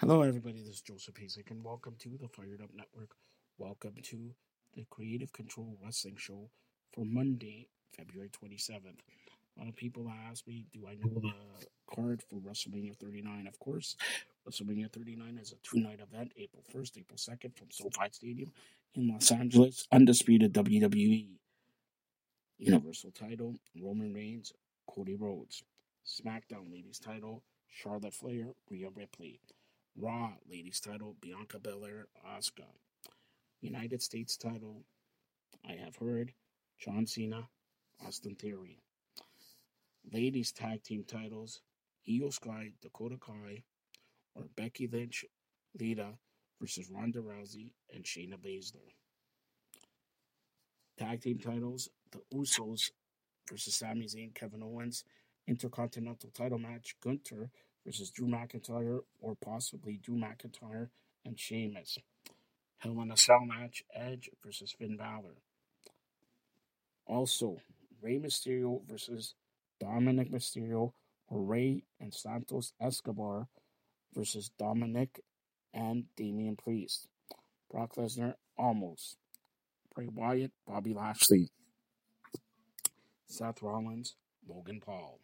Hello, everybody. This is Joseph Hasek, and welcome to the Fired Up Network. Welcome to the Creative Control Wrestling Show for Monday, February 27th. A lot of people ask me, do I know the card for WrestleMania 39? Of course, WrestleMania 39 is a two night event, April 1st, April 2nd, from SoFi Stadium in Los Angeles. Undisputed WWE Universal title, Roman Reigns, Cody Rhodes. SmackDown Ladies title, Charlotte Flair, Rhea Ripley. Raw Ladies title, Bianca Belair, Asuka. United States title, I have heard, John Cena, Austin Theory. Ladies tag team titles, Iyo Sky, Dakota Kai, or Becky Lynch, Lita versus Ronda Rousey and Shayna Baszler. Tag team titles, The Usos versus Sami Zayn, Kevin Owens. Intercontinental title match, Gunther versus Drew McIntyre, or possibly Drew McIntyre and Sheamus. Hell in a Cell match, Edge versus Finn Balor. Also, Rey Mysterio versus Dominic Mysterio, or Rey and Santos Escobar versus Dominic and Damian Priest. Brock Lesnar, Omos. Bray Wyatt, Bobby Lashley. Seth Rollins, Logan Paul.